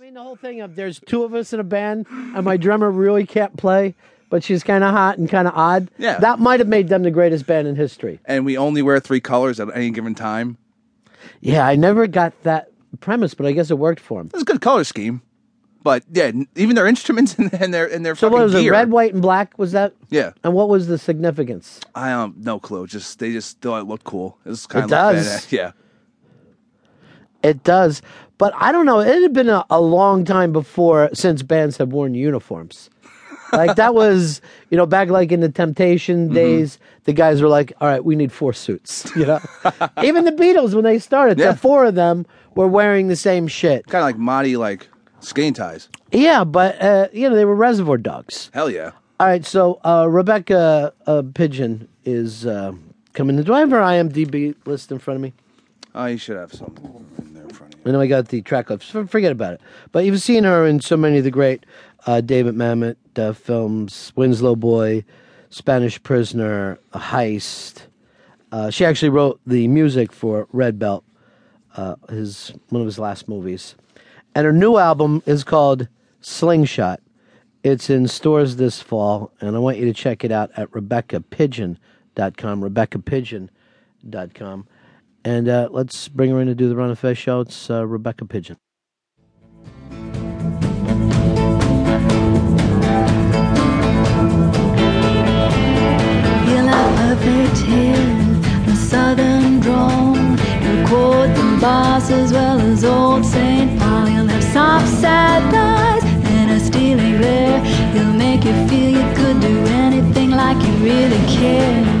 I mean, the whole thing of there's two of us in a band, and my drummer really can't play, but she's kind of hot and kind of odd. Yeah. that might have made them the greatest band in history. and we only wear three colors at any given time. Yeah, I never got that premise, but I guess it worked for them. It's a good color scheme, but yeah, even their instruments and, and their and their So fucking what was it? gear. Red, white, and black? Was that? Yeah, And what was the significance? I um no clue. Just they just thought it looked cool. It was kind It of does. Badass. yeah. It does, but I don't know. It had been a, a long time before since bands have worn uniforms. Like that was, you know, back like in the Temptation Mm-hmm. days, the guys were like, "All right, we need four suits." You know, even the Beatles when they started, Yeah. the four of them were wearing the same shit. Kind of like Marty, like skinny ties. Yeah, but uh, you know they were Reservoir Dogs. Hell yeah. All right, so uh, Rebecca uh, Pidgeon is uh, coming in. Do I have her IMDb list in front of me? Oh, you should have some in there in front of you. I know I got the track list. Forget about it. But you've seen her in so many of the great uh, David Mamet uh, films: Winslow Boy, Spanish Prisoner, Heist. Uh, she actually wrote the music for Red Belt, uh, his one of his last movies, and her new album is called Slingshot. It's in stores this fall, and I want you to check it out at RebeccaPidgeon.com. RebeccaPidgeon.com. And uh, let's bring her in to do the Ron and Fez show. It's uh, Rebecca Pidgeon. You'll have perfect hair, a southern drawl. You'll quote the boss as well as old St. Paul. You'll have soft, sad thighs and a steely glare. He'll make you feel you could do anything like you really care.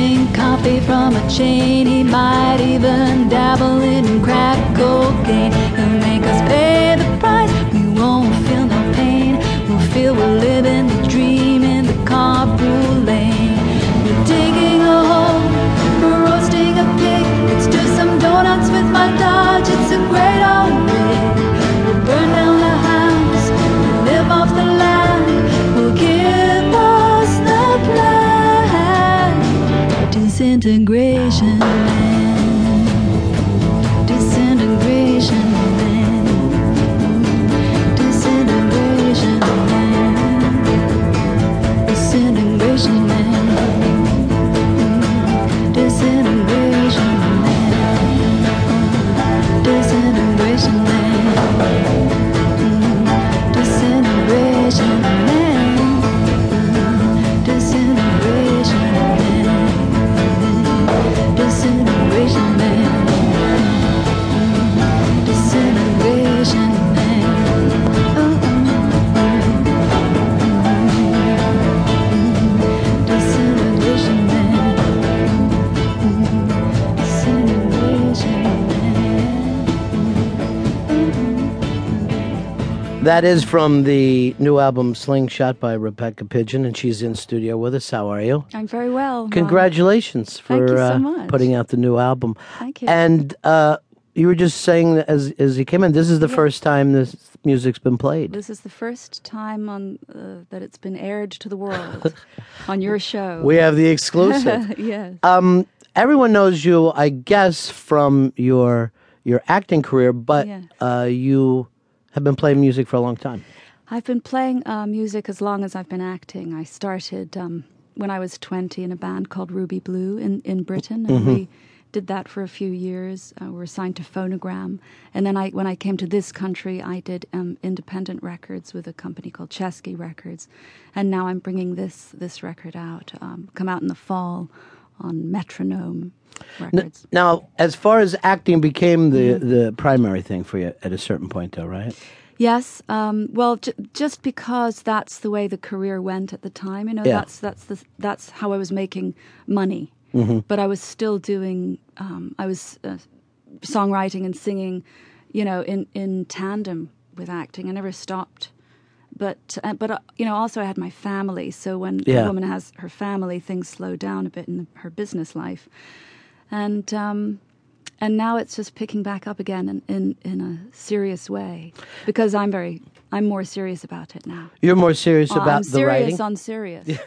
Drink coffee from a chain. He might even dabble in crack cocaine. He'll make us pay the price. We won't feel no pain. We'll feel we're living Disintegration That is from the new album Slingshot by Rebecca Pidgeon, and she's in studio with us. How are you? I'm very well. Congratulations for so uh, putting out the new album. Thank you. And uh, you were just saying that as as you came in, this is the first time this music's been played. This is the first time on uh, that it's been aired to the world on your show. We have the exclusive. yes. um, everyone knows you, I guess, from your your acting career, but Yes. uh, you have been playing music for a long time. I've been playing uh, music as long as I've been acting. I started um, when I was 20 in a band called Ruby Blue in, in Britain, and we did that for a few years. Uh, we were signed to Phonogram, and then I, when I came to this country, I did um, independent records with a company called Chesky Records, and now I'm bringing this this record out. Um, come out in the fall on Metronome Records. Now, as far as acting became the Mm-hmm. the primary thing for you at a certain point, though, right? Yes. Um, well, j- just because that's the way the career went at the time, you know, Yeah. that's that's the that's how I was making money. Mm-hmm. But I was still doing. Um, I was uh, songwriting and singing, you know, in in tandem with acting. I never stopped. But uh, but uh, you know, also I had my family. So when Yeah. a woman has her family, things slow down a bit in her business life, and. Um, and now it's just picking back up again in, in, in a serious way because I'm very I'm more serious about it now. You're more serious Uh, about I'm the serious writing. on serious.